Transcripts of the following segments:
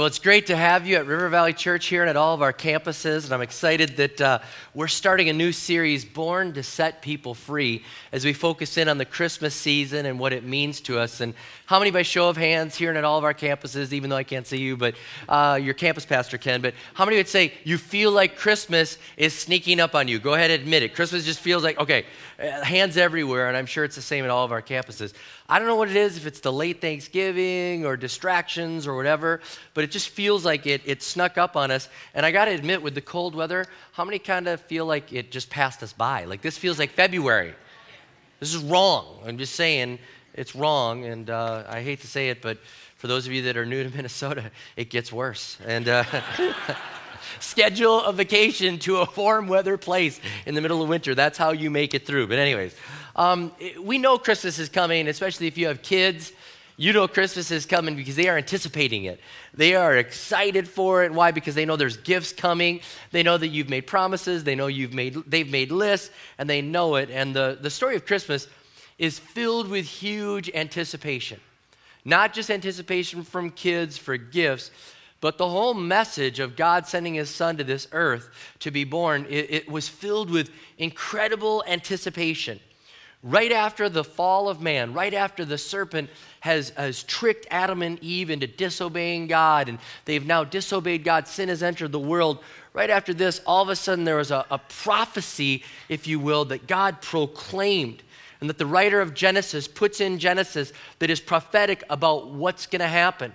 well, it's great to have you at River Valley Church here and at all of our campuses. And I'm excited that uh, we're starting a new series, Born to Set People Free, as we focus in on the Christmas season and what it means to us. And how many, by show of hands, here and at all of our campuses, even though I can't see you, but uh, your campus pastor can, but how many would say you feel like Christmas is sneaking up on you? Go ahead and admit it. Christmas just feels like, okay, uh, hands everywhere, and I'm sure it's the same at all of our campuses. I don't know what it is, if it's the late Thanksgiving or distractions or whatever, but it just feels like it, it snuck up on us. And I got to admit, with the cold weather, how many kind of feel like it just passed us by? Like this feels like February. This is wrong. I'm just saying it's wrong, and uh, I hate to say it, but for those of you that are new to Minnesota, it gets worse. And uh, schedule a vacation to a warm weather place in the middle of winter. That's how you make it through. But, anyways, um, we know Christmas is coming, especially if you have kids. You know Christmas is coming because they are anticipating it. They are excited for it. Why? Because they know there's gifts coming. They know that you've made promises. They know you've made, they've made lists, and they know it. And the, the story of Christmas is filled with huge anticipation. Not just anticipation from kids for gifts, but the whole message of God sending his son to this earth to be born, it, it was filled with incredible anticipation right after the fall of man, right after the serpent has, has tricked Adam and Eve into disobeying God, and they've now disobeyed God, sin has entered the world. Right after this, all of a sudden there was a, a prophecy, if you will, that God proclaimed. And that the writer of Genesis puts in Genesis that is prophetic about what's going to happen.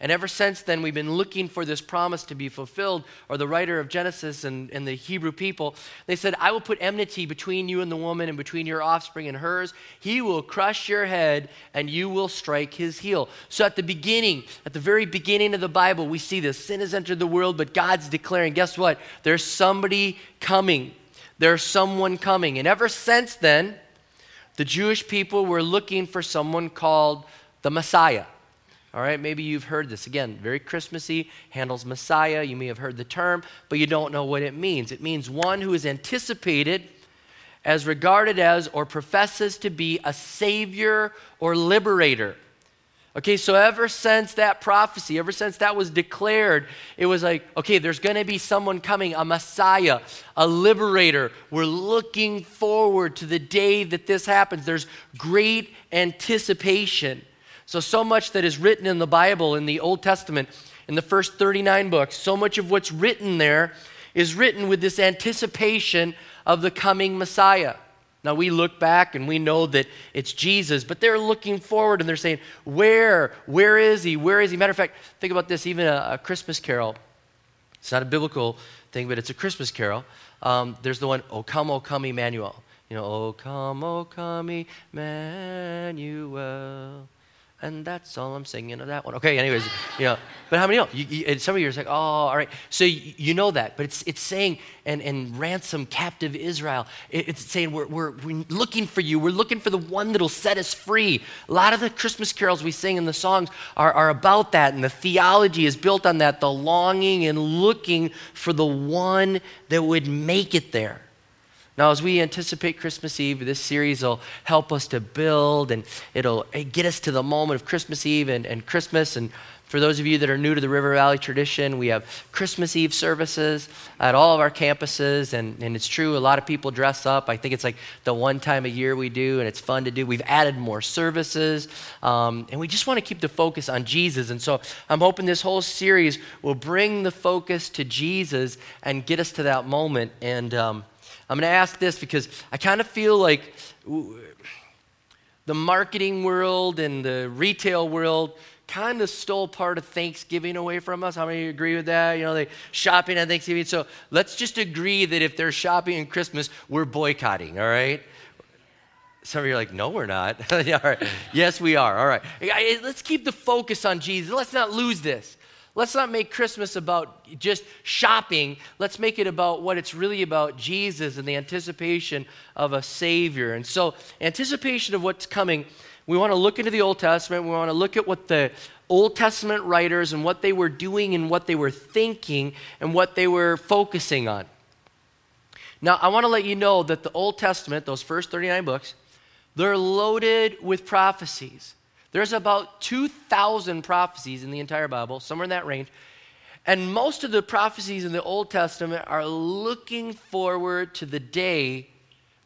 And ever since then, we've been looking for this promise to be fulfilled. Or the writer of Genesis and, and, the Hebrew people, they said, I will put enmity between you and the woman and between your offspring and hers. He will crush your head and you will strike his heel. So at the beginning, at the very beginning of the Bible, we see this sin has entered the world, but God's declaring, guess what? There's somebody coming. There's someone coming. And ever since then, the Jewish people were looking for someone called the Messiah. All right, maybe you've heard this. Again, very Christmassy, Handel's Messiah. You may have heard the term, but you don't know what it means. It means one who is anticipated as regarded as or professes to be a savior or liberator. Okay, so ever since that prophecy, ever since that was declared, it was like, okay, there's going to be someone coming, a Messiah, a liberator. We're looking forward to the day that this happens. There's great anticipation. So, so much that is written in the Bible, in the Old Testament, in the first 39 books, so much of what's written there is written with this anticipation of the coming Messiah. Now, we look back and we know that it's Jesus, but they're looking forward and they're saying, Where? Where is he? Where is he? Matter of fact, think about this even a, a Christmas carol. It's not a biblical thing, but it's a Christmas carol. Um, there's the one, O come, O come, Emmanuel. You know, O come, O come, Emmanuel and that's all I'm singing of that one. Okay, anyways, you know, but how many know? You, you, some of you are like, oh, all right. So you, you, know that, but it's, it's saying, and, and ransom captive Israel. It, it's saying, we're, we're, we're looking for you. We're looking for the one that'll set us free. A lot of the Christmas carols we sing and the songs are, are about that, and the theology is built on that, the longing and looking for the one that would make it there. Now, as we anticipate Christmas Eve, this series will help us to build and it'll get us to the moment of Christmas Eve and, and Christmas. And for those of you that are new to the River Valley tradition, we have Christmas Eve services at all of our campuses. And, and it's true, a lot of people dress up. I think it's like the one time a year we do, and it's fun to do. We've added more services, um, and we just want to keep the focus on Jesus. And so I'm hoping this whole series will bring the focus to Jesus and get us to that moment. And, um, I'm going to ask this because I kind of feel like the marketing world and the retail world kind of stole part of Thanksgiving away from us. How many agree with that? You know, they shopping on Thanksgiving. So let's just agree that if they're shopping on Christmas, we're boycotting, all right? Some of you are like, no, we're not. all right. Yes, we are. All right. Let's keep the focus on Jesus. Let's not lose this. Let's not make Christmas about just shopping. Let's make it about what it's really about Jesus and the anticipation of a Savior. And so, anticipation of what's coming, we want to look into the Old Testament. We want to look at what the Old Testament writers and what they were doing and what they were thinking and what they were focusing on. Now, I want to let you know that the Old Testament, those first 39 books, they're loaded with prophecies. There's about 2,000 prophecies in the entire Bible, somewhere in that range. And most of the prophecies in the Old Testament are looking forward to the day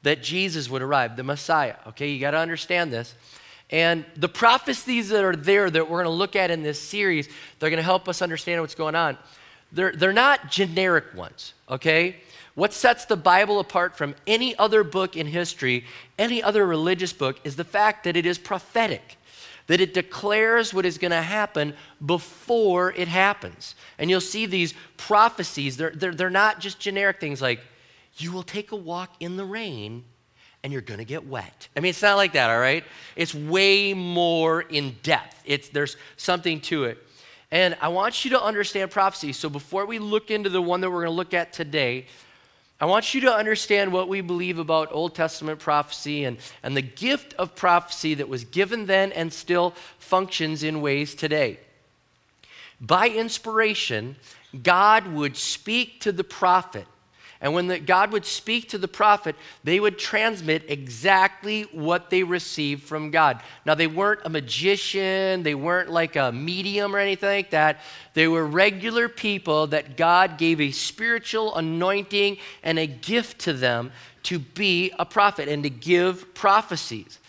that Jesus would arrive, the Messiah. Okay, you got to understand this. And the prophecies that are there that we're going to look at in this series, they're going to help us understand what's going on. They're, they're not generic ones, okay? What sets the Bible apart from any other book in history, any other religious book, is the fact that it is prophetic that it declares what is going to happen before it happens. And you'll see these prophecies, they're, they're, they're not just generic things like, you will take a walk in the rain and you're going to get wet. I mean, it's not like that, all right? It's way more in depth. It's, there's something to it. And I want you to understand prophecy. So before we look into the one that we're going to look at today, I want you to understand what we believe about Old Testament prophecy and, and the gift of prophecy that was given then and still functions in ways today. By inspiration, God would speak to the prophet and when the, God would speak to the prophet, they would transmit exactly what they received from God. Now, they weren't a magician, they weren't like a medium or anything like that. They were regular people that God gave a spiritual anointing and a gift to them to be a prophet and to give prophecies.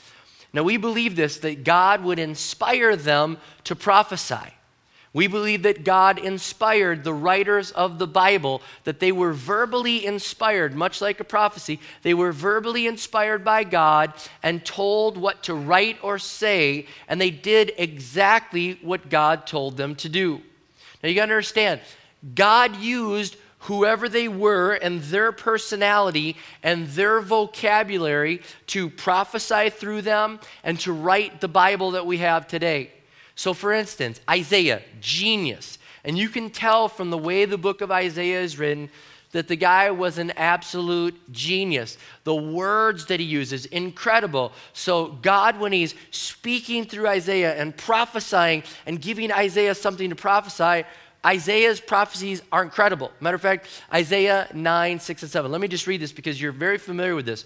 Now, we believe this that God would inspire them to prophesy. We believe that God inspired the writers of the Bible, that they were verbally inspired, much like a prophecy. They were verbally inspired by God and told what to write or say, and they did exactly what God told them to do. Now you gotta understand, God used whoever they were and their personality and their vocabulary to prophesy through them and to write the Bible that we have today. So, for instance, Isaiah, genius. And you can tell from the way the book of Isaiah is written that the guy was an absolute genius. The words that he uses, incredible. So, God, when he's speaking through Isaiah and prophesying and giving Isaiah something to prophesy, Isaiah's prophecies are incredible. Matter of fact, Isaiah 9, 6, and 7. Let me just read this because you're very familiar with this.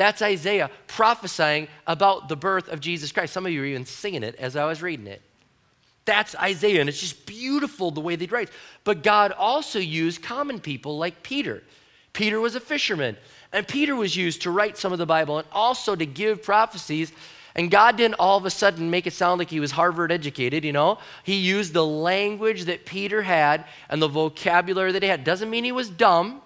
That's Isaiah prophesying about the birth of Jesus Christ. Some of you are even singing it as I was reading it. That's Isaiah, and it's just beautiful the way they write. But God also used common people like Peter. Peter was a fisherman, and Peter was used to write some of the Bible and also to give prophecies. And God didn't all of a sudden make it sound like he was Harvard educated, you know? He used the language that Peter had and the vocabulary that he had. Doesn't mean he was dumb,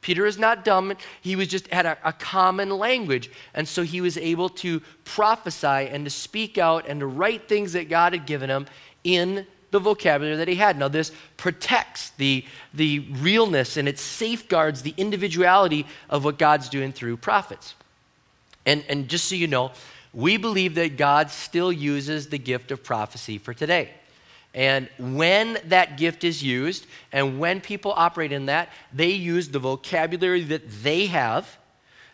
Peter is not dumb. He was just had a, a, common language. And so he was able to prophesy and to speak out and to write things that God had given him in the vocabulary that he had. Now, this protects the, the realness and it safeguards the individuality of what God's doing through prophets. And, and just so you know, we believe that God still uses the gift of prophecy for today. And when that gift is used and when people operate in that, they use the vocabulary that they have.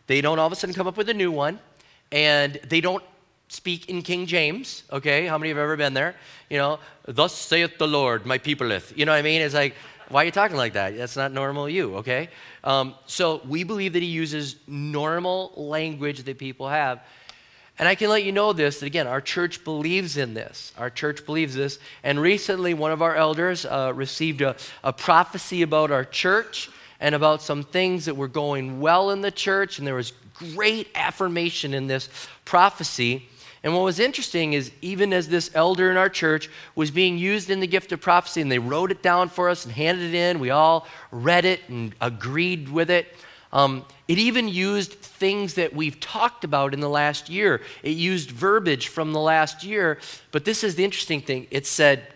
They don't all of a sudden come up with a new one. And they don't speak in King James, okay? How many have ever been there? You know, thus saith the Lord, my peopleth. You know what I mean? It's like, why are you talking like that? That's not normal you, okay? Um, so we believe that he uses normal language that people have. And I can let you know this that again, our church believes in this. Our church believes this. And recently, one of our elders uh, received a, a prophecy about our church and about some things that were going well in the church. And there was great affirmation in this prophecy. And what was interesting is, even as this elder in our church was being used in the gift of prophecy, and they wrote it down for us and handed it in, we all read it and agreed with it. Um, it even used things that we've talked about in the last year. It used verbiage from the last year. But this is the interesting thing it said,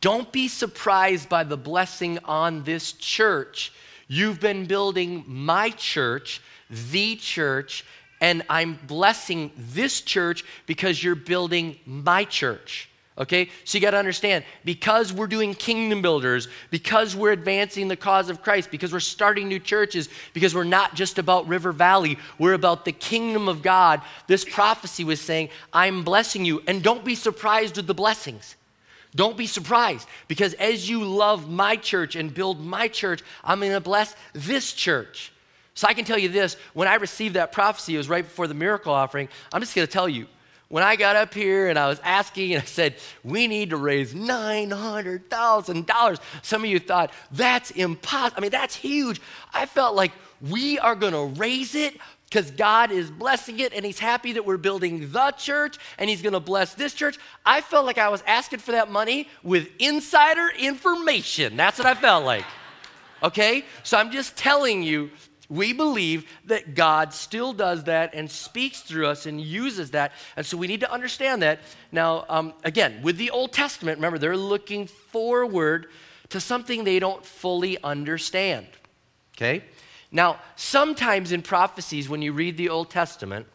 Don't be surprised by the blessing on this church. You've been building my church, the church, and I'm blessing this church because you're building my church. Okay? So you got to understand because we're doing kingdom builders, because we're advancing the cause of Christ, because we're starting new churches, because we're not just about River Valley, we're about the kingdom of God. This prophecy was saying, I'm blessing you. And don't be surprised with the blessings. Don't be surprised because as you love my church and build my church, I'm going to bless this church. So I can tell you this when I received that prophecy, it was right before the miracle offering. I'm just going to tell you when I got up here and I was asking and I said, we need to raise $900,000, some of you thought, that's impossible. I mean, that's huge. I felt like we are going to raise it because God is blessing it and He's happy that we're building the church and He's going to bless this church. I felt like I was asking for that money with insider information. That's what I felt like. Okay? So I'm just telling you we believe that God still does that and speaks through us and uses that. And so we need to understand that. Now, um, again, with the Old Testament, remember, they're looking forward to something they don't fully understand. Okay? Now, sometimes in prophecies, when you read the Old Testament,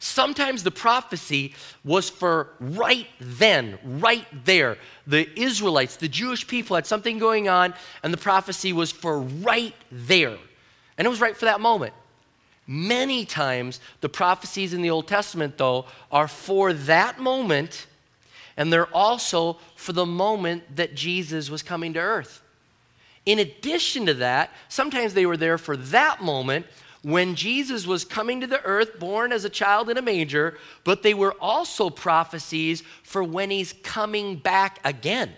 Sometimes the prophecy was for right then, right there. The Israelites, the Jewish people had something going on, and the prophecy was for right there. And it was right for that moment. Many times, the prophecies in the Old Testament, though, are for that moment, and they're also for the moment that Jesus was coming to earth. In addition to that, sometimes they were there for that moment when Jesus was coming to the earth, born as a child in a manger, but they were also prophecies for when he's coming back again.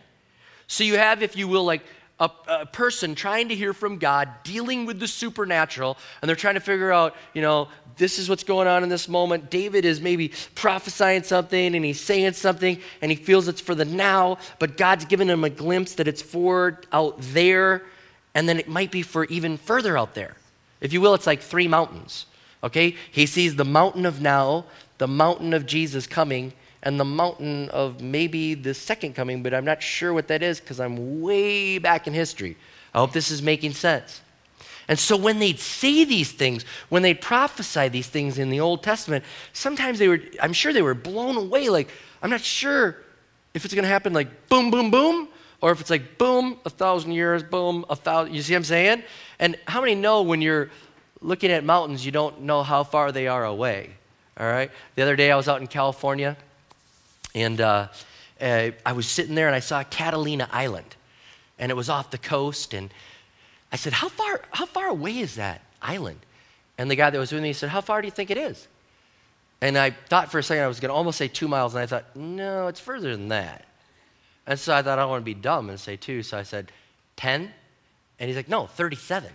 So you have, if you will, like a, a, person trying to hear from God, dealing with the supernatural, and they're trying to figure out, you know, this is what's going on in this moment. David is maybe prophesying something and he's saying something and he feels it's for the now, but God's given him a glimpse that it's for out there, and then it might be for even further out there. If you will, it's like three mountains. Okay? He sees the mountain of now, the mountain of Jesus coming, and the mountain of maybe the second coming, but I'm not sure what that is because I'm way back in history. I hope this is making sense. And so when they'd say these things, when they'd prophesy these things in the Old Testament, sometimes they were, I'm sure they were blown away. Like, I'm not sure if it's going to happen like boom, boom, boom, or if it's like boom, a thousand years, boom, a thousand. You see what I'm saying? And how many know when you're looking at mountains, you don't know how far they are away? All right? The other day I was out in California and uh, uh, I was sitting there and I saw Catalina Island, and it was off the coast. And I said, "How far? How far away is that island?" And the guy that was with me said, "How far do you think it is?" And I thought for a second I was going to almost say two miles, and I thought, "No, it's further than that." And so I thought I don't want to be dumb and say two, so I said, 10? And he's like, "No, 37."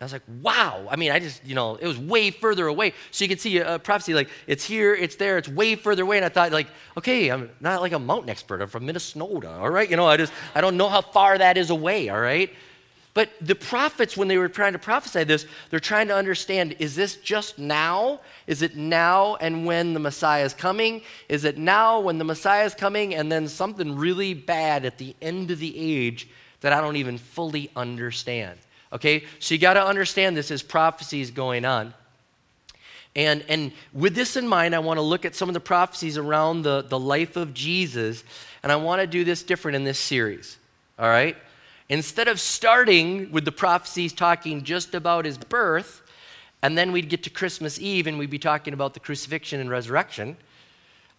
I was like, wow. I mean, I just, you know, it was way further away. So you can see a, prophecy like, it's here, it's there, it's way further away. And I thought, like, okay, I'm not like a mountain expert. I'm from Minnesota, all right? You know, I just, I don't know how far that is away, all right? But the prophets, when they were trying to prophesy this, they're trying to understand is this just now? Is it now and when the Messiah is coming? Is it now when the Messiah is coming and then something really bad at the end of the age that I don't even fully understand? Okay? So you got to understand this as prophecies going on. And, and with this in mind, I want to look at some of the prophecies around the, the life of Jesus, and I want to do this different in this series. All right? Instead of starting with the prophecies talking just about his birth, and then we'd get to Christmas Eve and we'd be talking about the crucifixion and resurrection,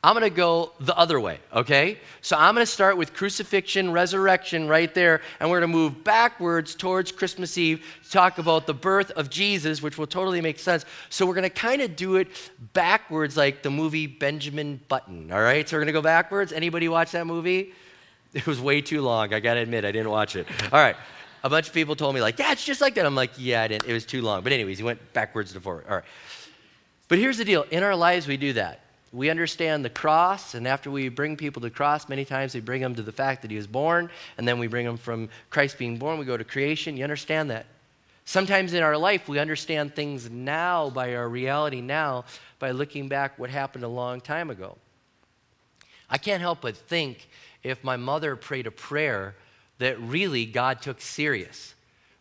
I'm going to go the other way, okay? So I'm going to start with crucifixion, resurrection right there, and we're going to move backwards towards Christmas Eve to talk about the birth of Jesus, which will totally make sense. So we're going to kind of do it backwards like the movie Benjamin Button, all right? So we're going to go backwards. Anybody watch that movie? It was way too long. I got to admit, I didn't watch it. All right. A bunch of people told me, like, yeah, it's just like that. I'm like, yeah, I didn't. It was too long. But, anyways, he went backwards to forward. All right. But here's the deal in our lives, we do that we understand the cross, and after we bring people to the cross, many times we bring them to the fact that he was born, and then we bring them from Christ being born, we go to creation. You understand that? Sometimes in our life, we understand things now by our reality now by looking back what happened a long time ago. I can't help but think if my mother prayed a prayer that really God took serious.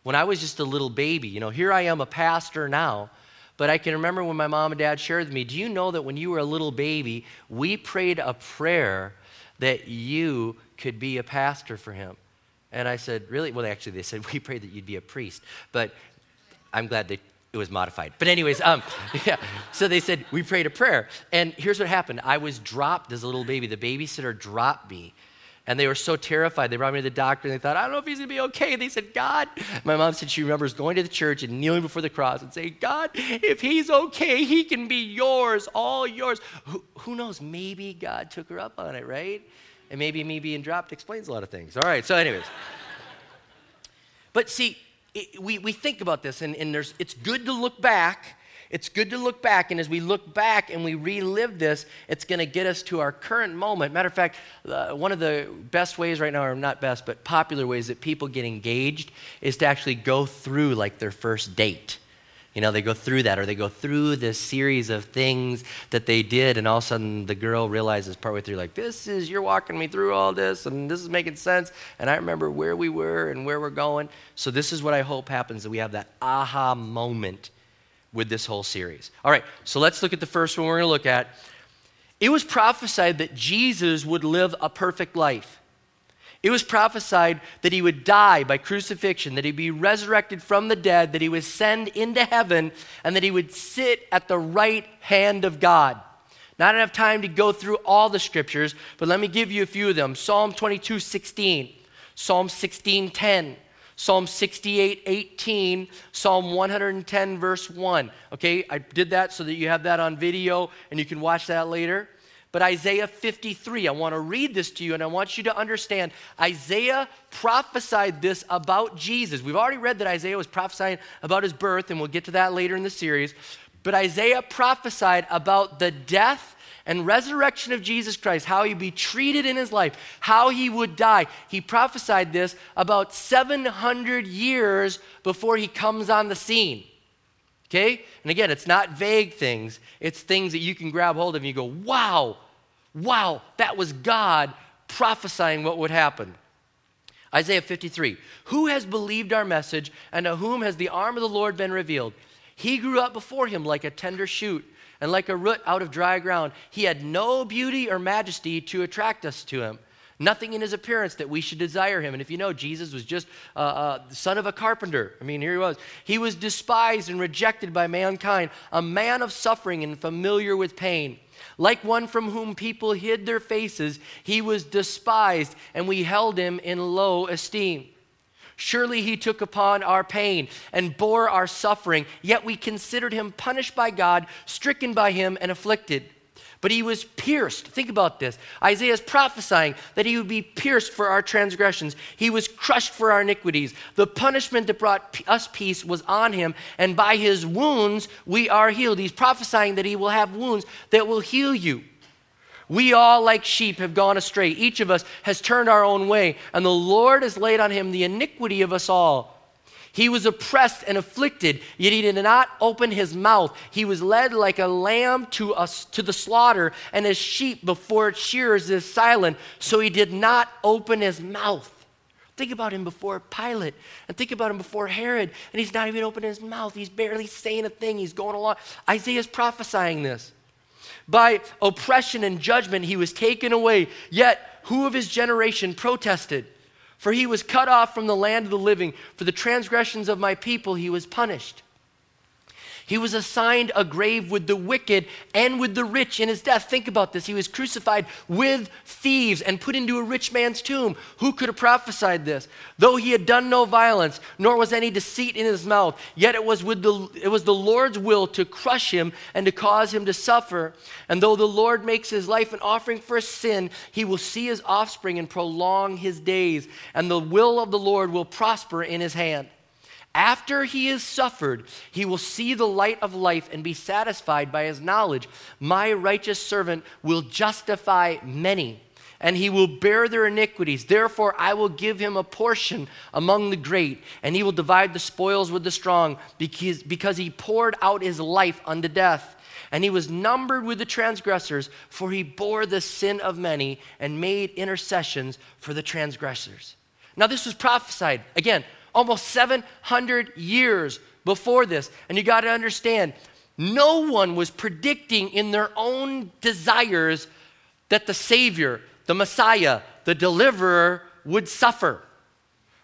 When I was just a little baby, you know, here I am a pastor now, but I can remember when my mom and dad shared with me, do you know that when you were a little baby, we prayed a prayer that you could be a pastor for him. And I said, Really? Well, actually, they said, We prayed that you'd be a priest. But I'm glad that it was modified. But, anyways, um, yeah. So they said, We prayed a prayer. And here's what happened I was dropped as a little baby. The babysitter dropped me. And they were so terrified. They brought me to the doctor and they thought, I don't know if he's going to be okay. And they said, God, my mom said she remembers going to the church and kneeling before the cross and saying, God, if he's okay, he can be yours, all yours. Who, who knows? Maybe God took her up on it, right? And maybe me being dropped explains a lot of things. All right, so, anyways. but see, it, we, we think about this, and, and there's, it's good to look back it's good to look back, and as we look back and we relive this, it's going to get us to our current moment. Matter of fact, uh, one of the best ways right now, or not best, but popular ways that people get engaged is to actually go through like their first date. You know, they go through that, or they go through this series of things that they did, and all of a sudden the girl realizes partway through, like, this is, you're walking me through all this, and this is making sense, and I remember where we were and where we're going. So, this is what I hope happens that we have that aha moment with this whole series. All right, so let's look at the first one we're going to look at. It was prophesied that Jesus would live a perfect life. It was prophesied that he would die by crucifixion, that he'd be resurrected from the dead, that he would ascend into heaven, and that he would sit at the right hand of God. Not enough time to go through all the scriptures, but let me give you a few of them. Psalm 22 16, Psalm 16 10, Psalm 68, 18, Psalm 110, verse 1. Okay, I did that so that you have that on video and you can watch that later. But Isaiah 53, I want to read this to you and I want you to understand Isaiah prophesied this about Jesus. We've already read that Isaiah was prophesying about his birth, and we'll get to that later in the series. But Isaiah prophesied about the death and resurrection of Jesus Christ, how he'd be treated in his life, how he would die. He prophesied this about 700 years before he comes on the scene. Okay? And again, it's not vague things, it's things that you can grab hold of and you go, wow, wow, that was God prophesying what would happen. Isaiah 53 Who has believed our message, and to whom has the arm of the Lord been revealed? He grew up before him like a tender shoot and like a root out of dry ground. He had no beauty or majesty to attract us to him. Nothing in his appearance that we should desire him. And if you know, Jesus was just uh, uh, the son of a carpenter. I mean, here he was. He was despised and rejected by mankind, a man of suffering and familiar with pain. Like one from whom people hid their faces, he was despised, and we held him in low esteem. Surely he took upon our pain and bore our suffering, yet we considered him punished by God, stricken by him, and afflicted. But he was pierced. Think about this. Isaiah is prophesying that he would be pierced for our transgressions. He was crushed for our iniquities. The punishment that brought us peace was on him, and by his wounds we are healed. He's prophesying that he will have wounds that will heal you. We all, like sheep, have gone astray. Each of us has turned our own way, and the Lord has laid on him the iniquity of us all. He was oppressed and afflicted, yet he did not open his mouth. He was led like a lamb to, us, to the slaughter, and as sheep before its shearers is silent, so he did not open his mouth. Think about him before Pilate, and think about him before Herod, and he's not even opening his mouth. He's barely saying a thing. He's going along. Isaiah's prophesying this. By oppression and judgment he was taken away. Yet who of his generation protested? For he was cut off from the land of the living. For the transgressions of my people he was punished. He was assigned a grave with the wicked and with the rich in his death. Think about this. He was crucified with thieves and put into a rich man's tomb. Who could have prophesied this? Though he had done no violence, nor was any deceit in his mouth, yet it was, with the, it was the Lord's will to crush him and to cause him to suffer. And though the Lord makes his life an offering for sin, he will see his offspring and prolong his days. And the will of the Lord will prosper in his hand. After he has suffered, he will see the light of life and be satisfied by his knowledge. My righteous servant will justify many, and he will bear their iniquities. Therefore, I will give him a portion among the great, and he will divide the spoils with the strong, because, because he poured out his life unto death. And he was numbered with the transgressors, for he bore the sin of many and made intercessions for the transgressors. Now, this was prophesied, again, almost 700 years before this. And you got to understand, no one was predicting in their own desires that the Savior, the Messiah, the deliverer, would suffer.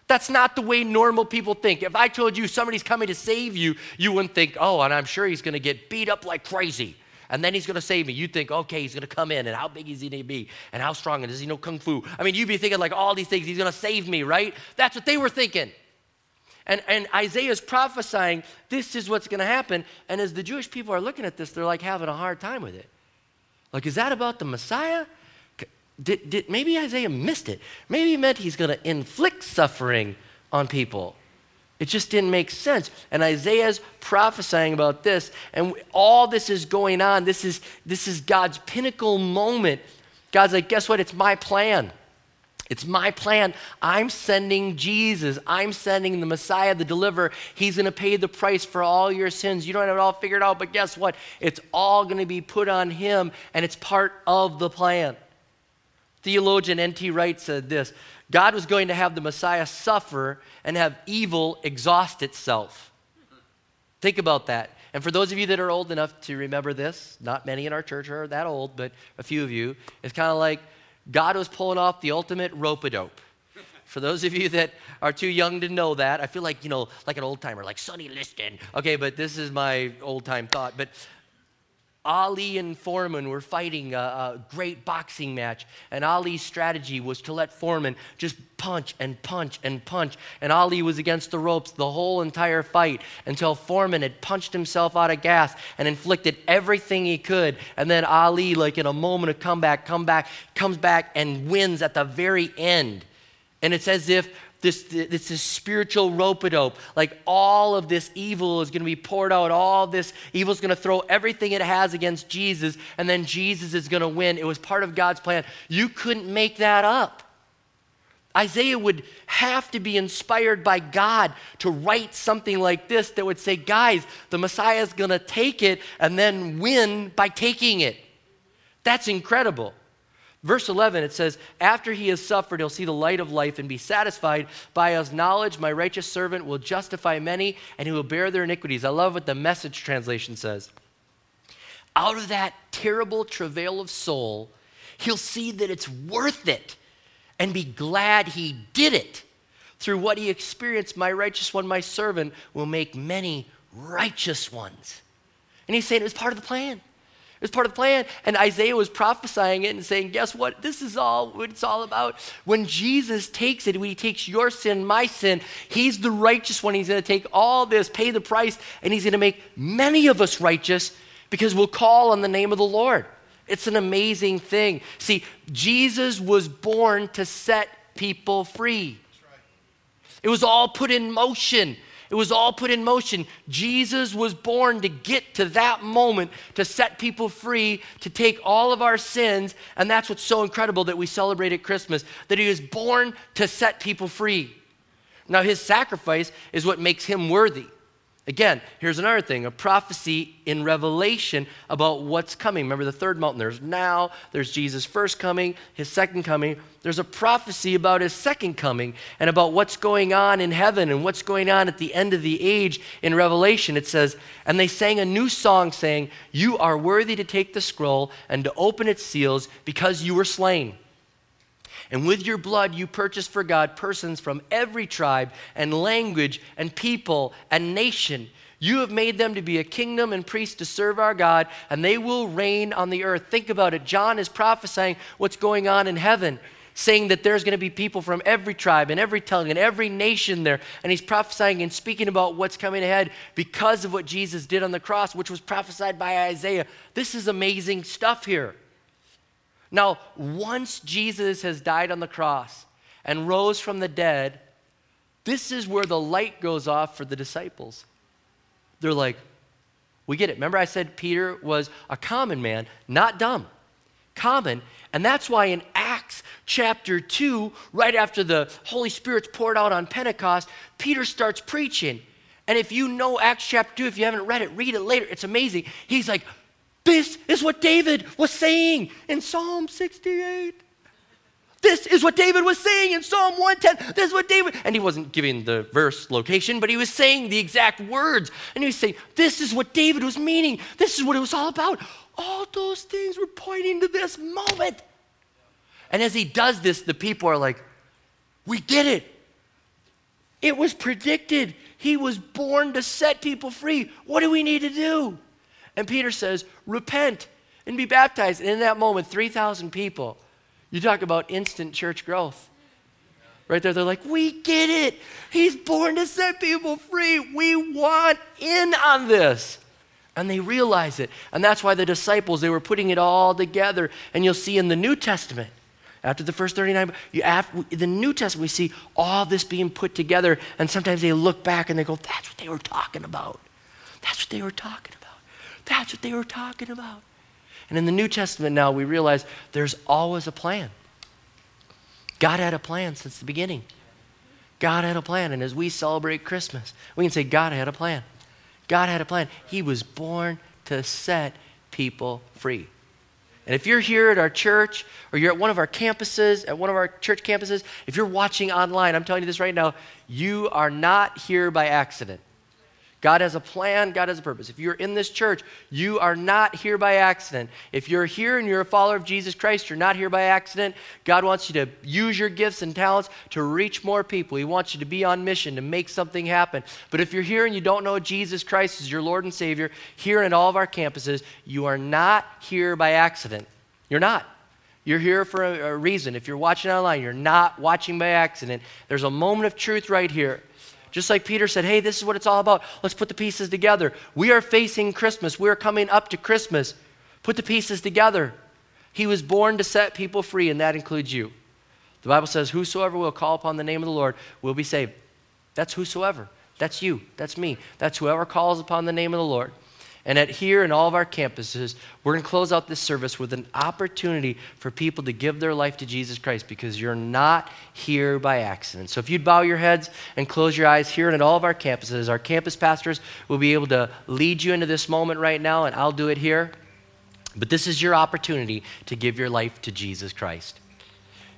That's not the way normal people think. If I told you somebody's coming to save you, you wouldn't think, oh, and I'm sure he's going to get beat up like crazy. And then he's going to save me. You'd think, okay, he's going to come in, and how big is he going to be? And how strong? And does he know kung fu? I mean, you'd be thinking like all these things. He's going to save me, right? That's what they were thinking. And, and Isaiah's prophesying, this is what's going to happen. And as the Jewish people are looking at this, they're like having a hard time with it. Like, is that about the Messiah? Did, did, maybe Isaiah missed it. Maybe he meant he's going to inflict suffering on people. It just didn't make sense. And Isaiah's prophesying about this, and all this is going on. This is, this is God's pinnacle moment. God's like, guess what? It's my plan. It's my plan. I'm sending Jesus. I'm sending the Messiah, the deliverer. He's going to pay the price for all your sins. You don't have it all figured out, but guess what? It's all going to be put on him, and it's part of the plan. Theologian N.T. Wright said this God was going to have the Messiah suffer and have evil exhaust itself. Think about that. And for those of you that are old enough to remember this, not many in our church are that old, but a few of you, it's kind of like God was pulling off the ultimate rope a dope. For those of you that are too young to know that, I feel like, you know, like an old timer, like Sonny Liston. Okay, but this is my old time thought. But Ali and Foreman were fighting a, a, great boxing match, and Ali's strategy was to let Foreman just punch and punch and punch. And Ali was against the ropes the whole entire fight until Foreman had punched himself out of gas and inflicted everything he could. And then Ali, like in a moment of comeback, come back, comes back and wins at the very end. And it's as if this, this, this spiritual rope a dope. Like all of this evil is going to be poured out. All this evil is going to throw everything it has against Jesus, and then Jesus is going to win. It was part of God's plan. You couldn't make that up. Isaiah would have to be inspired by God to write something like this that would say, guys, the Messiah is going to take it and then win by taking it. That's incredible. Verse 11, it says, After he has suffered, he'll see the light of life and be satisfied. By his knowledge, my righteous servant will justify many, and he will bear their iniquities. I love what the message translation says. Out of that terrible travail of soul, he'll see that it's worth it and be glad he did it. Through what he experienced, my righteous one, my servant, will make many righteous ones. And he's saying it was part of the plan. It was part of the plan. And Isaiah was prophesying it and saying, guess what? This is all what it's all about. When Jesus takes it, when he takes your sin, my sin, he's the righteous one. He's going to take all this, pay the price, and he's going to make many of us righteous because we'll call on the name of the Lord. It's an amazing thing. See, Jesus was born to set people free. It was all put in motion. It was all put in motion. Jesus was born to get to that moment to set people free, to take all of our sins. And that's what's so incredible that we celebrate at Christmas that he was born to set people free. Now, his sacrifice is what makes him worthy. Again, here's another thing a prophecy in Revelation about what's coming. Remember the third mountain? There's now, there's Jesus' first coming, his second coming. There's a prophecy about his second coming and about what's going on in heaven and what's going on at the end of the age in Revelation. It says, And they sang a new song saying, You are worthy to take the scroll and to open its seals because you were slain. And with your blood, you purchased for God persons from every tribe and language and people and nation. You have made them to be a kingdom and priests to serve our God, and they will reign on the earth. Think about it. John is prophesying what's going on in heaven, saying that there's going to be people from every tribe and every tongue and every nation there. And he's prophesying and speaking about what's coming ahead because of what Jesus did on the cross, which was prophesied by Isaiah. This is amazing stuff here. Now, once Jesus has died on the cross and rose from the dead, this is where the light goes off for the disciples. They're like, we get it. Remember, I said Peter was a common man, not dumb, common. And that's why in Acts chapter 2, right after the Holy Spirit's poured out on Pentecost, Peter starts preaching. And if you know Acts chapter 2, if you haven't read it, read it later. It's amazing. He's like, this is what David was saying in Psalm 68. This is what David was saying in Psalm 110. This is what David, and he wasn't giving the verse location, but he was saying the exact words. And he was saying, This is what David was meaning. This is what it was all about. All those things were pointing to this moment. And as he does this, the people are like, We get it. It was predicted. He was born to set people free. What do we need to do? And Peter says, Repent and be baptized. And in that moment, 3,000 people, you talk about instant church growth. Right there, they're like, We get it. He's born to set people free. We want in on this. And they realize it. And that's why the disciples, they were putting it all together. And you'll see in the New Testament, after the first 39, you, the New Testament, we see all this being put together. And sometimes they look back and they go, That's what they were talking about. That's what they were talking about. That's what they were talking about. And in the New Testament now, we realize there's always a plan. God had a plan since the beginning. God had a plan. And as we celebrate Christmas, we can say, God had a plan. God had a plan. He was born to set people free. And if you're here at our church or you're at one of our campuses, at one of our church campuses, if you're watching online, I'm telling you this right now, you are not here by accident. God has a plan, God has a purpose. If you're in this church, you are not here by accident. If you're here and you're a follower of Jesus Christ, you're not here by accident. God wants you to use your gifts and talents to reach more people. He wants you to be on mission, to make something happen. But if you're here and you don't know Jesus Christ as your Lord and Savior, here at all of our campuses, you are not here by accident. You're not. You're here for a, a reason. If you're watching online, you're not watching by accident. There's a moment of truth right here. Just like Peter said, hey, this is what it's all about. Let's put the pieces together. We are facing Christmas. We are coming up to Christmas. Put the pieces together. He was born to set people free, and that includes you. The Bible says, Whosoever will call upon the name of the Lord will be saved. That's whosoever. That's you. That's me. That's whoever calls upon the name of the Lord. And at here and all of our campuses, we're going to close out this service with an opportunity for people to give their life to Jesus Christ because you're not here by accident. So if you'd bow your heads and close your eyes here and at all of our campuses, our campus pastors will be able to lead you into this moment right now, and I'll do it here. But this is your opportunity to give your life to Jesus Christ.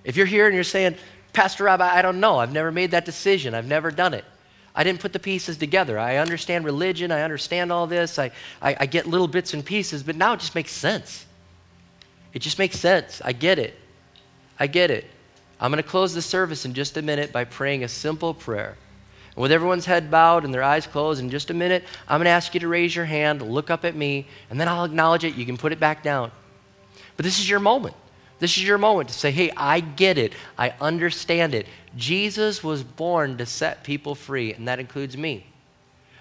If you're here and you're saying, Pastor Rob, I don't know, I've never made that decision, I've never done it. I didn't put the pieces together. I understand religion, I understand all this, I, I, I, get little bits and pieces, but now it just makes sense. It just makes sense. I get it. I get it. I'm going to close the service in just a minute by praying a simple prayer. And with everyone's head bowed and their eyes closed, in just a minute, I'm going to ask you to raise your hand, look up at me, and then I'll acknowledge it. You can put it back down. But this is your moment. This is your moment to say, hey, I get it. I understand it. Jesus was born to set people free, and that includes me.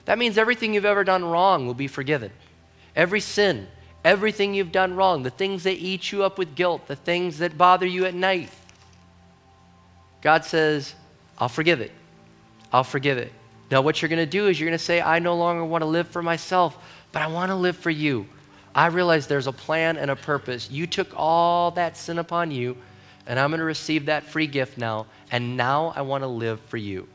That means everything you've ever done wrong will be forgiven. Every sin, everything you've done wrong, the things that eat you up with guilt, the things that bother you at night. God says, I'll forgive it. I'll forgive it. Now, what you're going to do is you're going to say, I no longer want to live for myself, but I want to live for you. I realize there's a plan and a purpose. You took all that sin upon you, and I'm going to receive that free gift now, and now I want to live for you.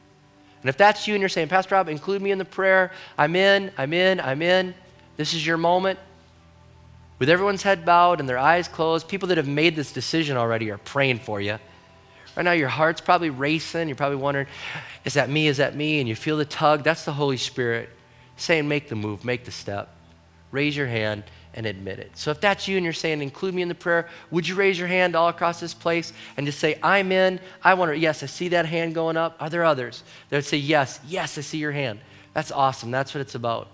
And if that's you and you're saying, Pastor Rob, include me in the prayer, I'm in, I'm in, I'm in, this is your moment. With everyone's head bowed and their eyes closed, people that have made this decision already are praying for you. Right now, your heart's probably racing. You're probably wondering, is that me? Is that me? And you feel the tug. That's the Holy Spirit saying, make the move, make the step. Raise your hand and admit it. So if that's you and you're saying, include me in the prayer, would you raise your hand all across this place and just say, I'm in. I want to, yes, I see that hand going up. Are there others that would say, yes, yes, I see your hand? That's awesome. That's what it's about.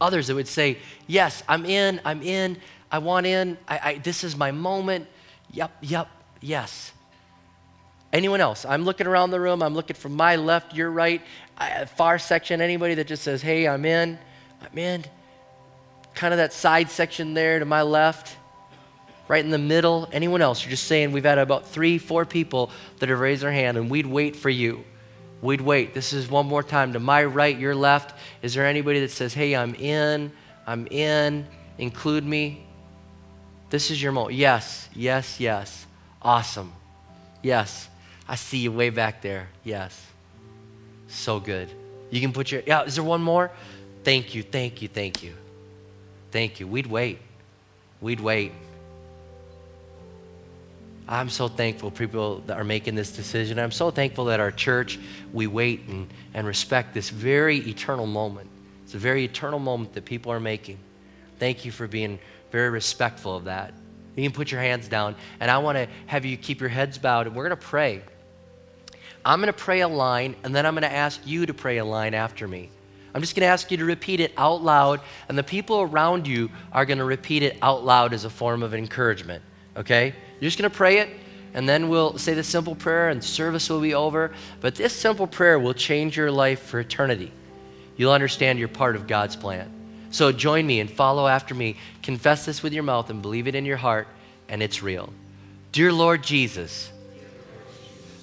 Others that would say, yes, I'm in, I'm in, I want in, I, I, this is my moment. Yep, yep, yes. Anyone else? I'm looking around the room. I'm looking from my left, your right, uh, far section. Anybody that just says, hey, I'm in, I'm in kind of that side section there to my left, right in the middle. Anyone else? You're just saying we've had about three, four people that have raised their hand, and we'd wait for you. We'd wait. This is one more time. To my right, your left. Is there anybody that says, hey, I'm in, I'm in, include me? This is your moment. Yes, yes, yes. Awesome. Yes. I see you way back there. Yes. So good. You can put your, yeah, is there one more? Thank you, thank you, thank you. Thank you. We'd wait. We'd wait. I'm so thankful people that are making this decision. I'm so thankful that our church, we wait and, and respect this very eternal moment. It's a very eternal moment that people are making. Thank you for being very respectful of that. You can put your hands down, and I want to have you keep your heads bowed, and we're going to pray. I'm going to pray a line, and then I'm going to ask you to pray a line after me. I'm just going to ask you to repeat it out loud, and the people around you are going to repeat it out loud as a form of encouragement. Okay? You're just going to pray it, and then we'll say the simple prayer, and service will be over. But this simple prayer will change your life for eternity. You'll understand you're part of God's plan. So join me and follow after me. Confess this with your mouth and believe it in your heart, and it's real. Dear Lord Jesus,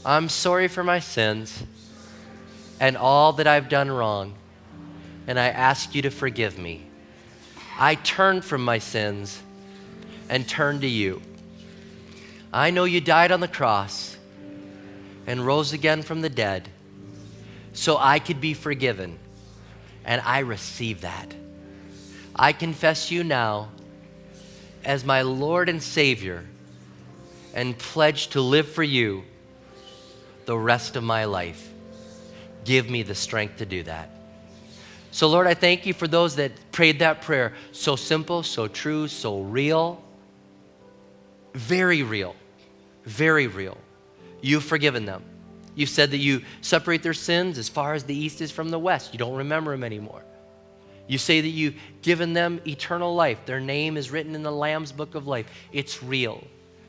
I'm sorry for my sins and all that I've done wrong, and I ask you to forgive me. I turn from my sins and turn to you. I know you died on the cross and rose again from the dead so I could be forgiven, and I receive that. I confess you now as my Lord and Savior and pledge to live for you the rest of my life. Give me the strength to do that. So, Lord, I thank you for those that prayed that prayer. So simple, so true, so real. Very real. Very real. You've forgiven them. You've said that you separate their sins as far as the east is from the west. You don't remember them anymore. You say that you've given them eternal life. Their name is written in the Lamb's book of life. It's real.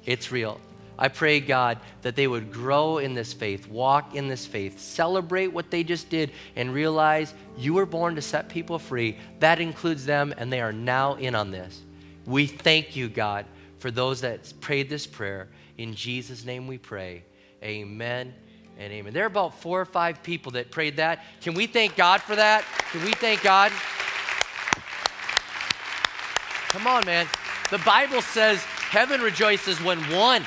It's real. I pray, God, that they would grow in this faith, walk in this faith, celebrate what they just did, and realize you were born to set people free. That includes them, and they are now in on this. We thank you, God, for those that prayed this prayer. In Jesus' name we pray. Amen and amen. There are about four or five people that prayed that. Can we thank God for that? Can we thank God? Come on, man. The Bible says heaven rejoices when one,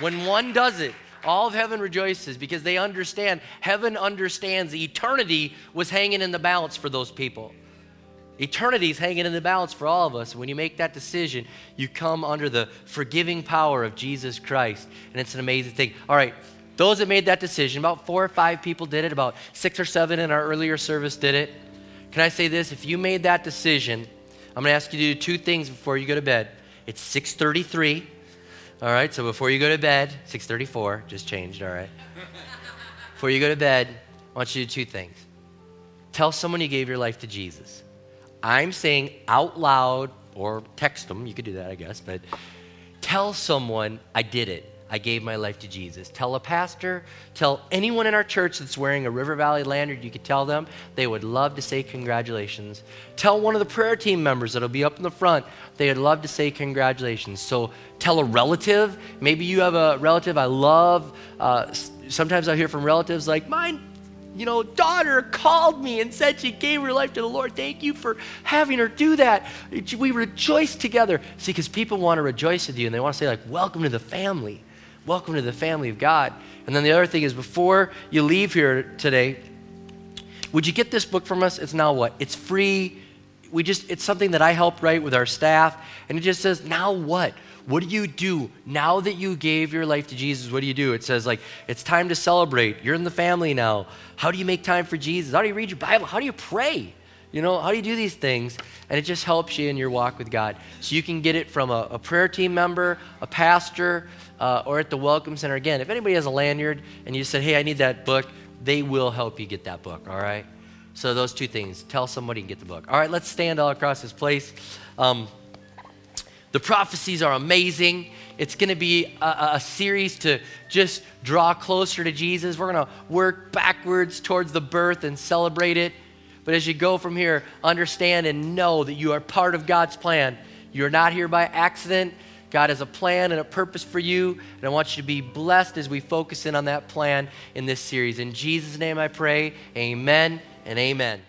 when one does it. All of heaven rejoices because they understand, heaven understands eternity was hanging in the balance for those people. Eternity is hanging in the balance for all of us. When you make that decision, you come under the forgiving power of Jesus Christ. And it's an amazing thing. All right, those that made that decision, about four or five people did it, about six or seven in our earlier service did it. Can I say this? If you made that decision, I'm going to ask you to do two things before you go to bed. It's 6:33. All right, so before you go to bed, 6:34 just changed, all right. before you go to bed, I want you to do two things. Tell someone you gave your life to Jesus. I'm saying out loud or text them, you could do that, I guess, but tell someone I did it. I gave my life to Jesus. Tell a pastor, tell anyone in our church that's wearing a River Valley lanyard, you could tell them. They would love to say congratulations. Tell one of the prayer team members that'll be up in the front, they would love to say congratulations. So tell a relative. Maybe you have a relative I love. Uh, sometimes I hear from relatives like, mine you know, daughter called me and said she gave her life to the Lord. Thank you for having her do that. We rejoice together. See, because people want to rejoice with you and they want to say, like, welcome to the family. Welcome to the family of God. And then the other thing is, before you leave here today, would you get this book from us? It's now what? It's free. We just, it's something that I helped write with our staff. And it just says, now what? What do you do now that you gave your life to Jesus? What do you do? It says, like, it's time to celebrate. You're in the family now. How do you make time for Jesus? How do you read your Bible? How do you pray? You know, how do you do these things? And it just helps you in your walk with God. So you can get it from a, a prayer team member, a pastor, uh, or at the Welcome Center. Again, if anybody has a lanyard and you said, hey, I need that book, they will help you get that book, all right? So those two things. Tell somebody and get the book. All right, let's stand all across this place. Um, the prophecies are amazing. It's going to be a, a, series to just draw closer to Jesus. We're going to work backwards towards the birth and celebrate it. But as you go from here, understand and know that you are part of God's plan. You're not here by accident. God has a plan and a purpose for you, and I want you to be blessed as we focus in on that plan in this series. In Jesus' name I pray, amen and amen.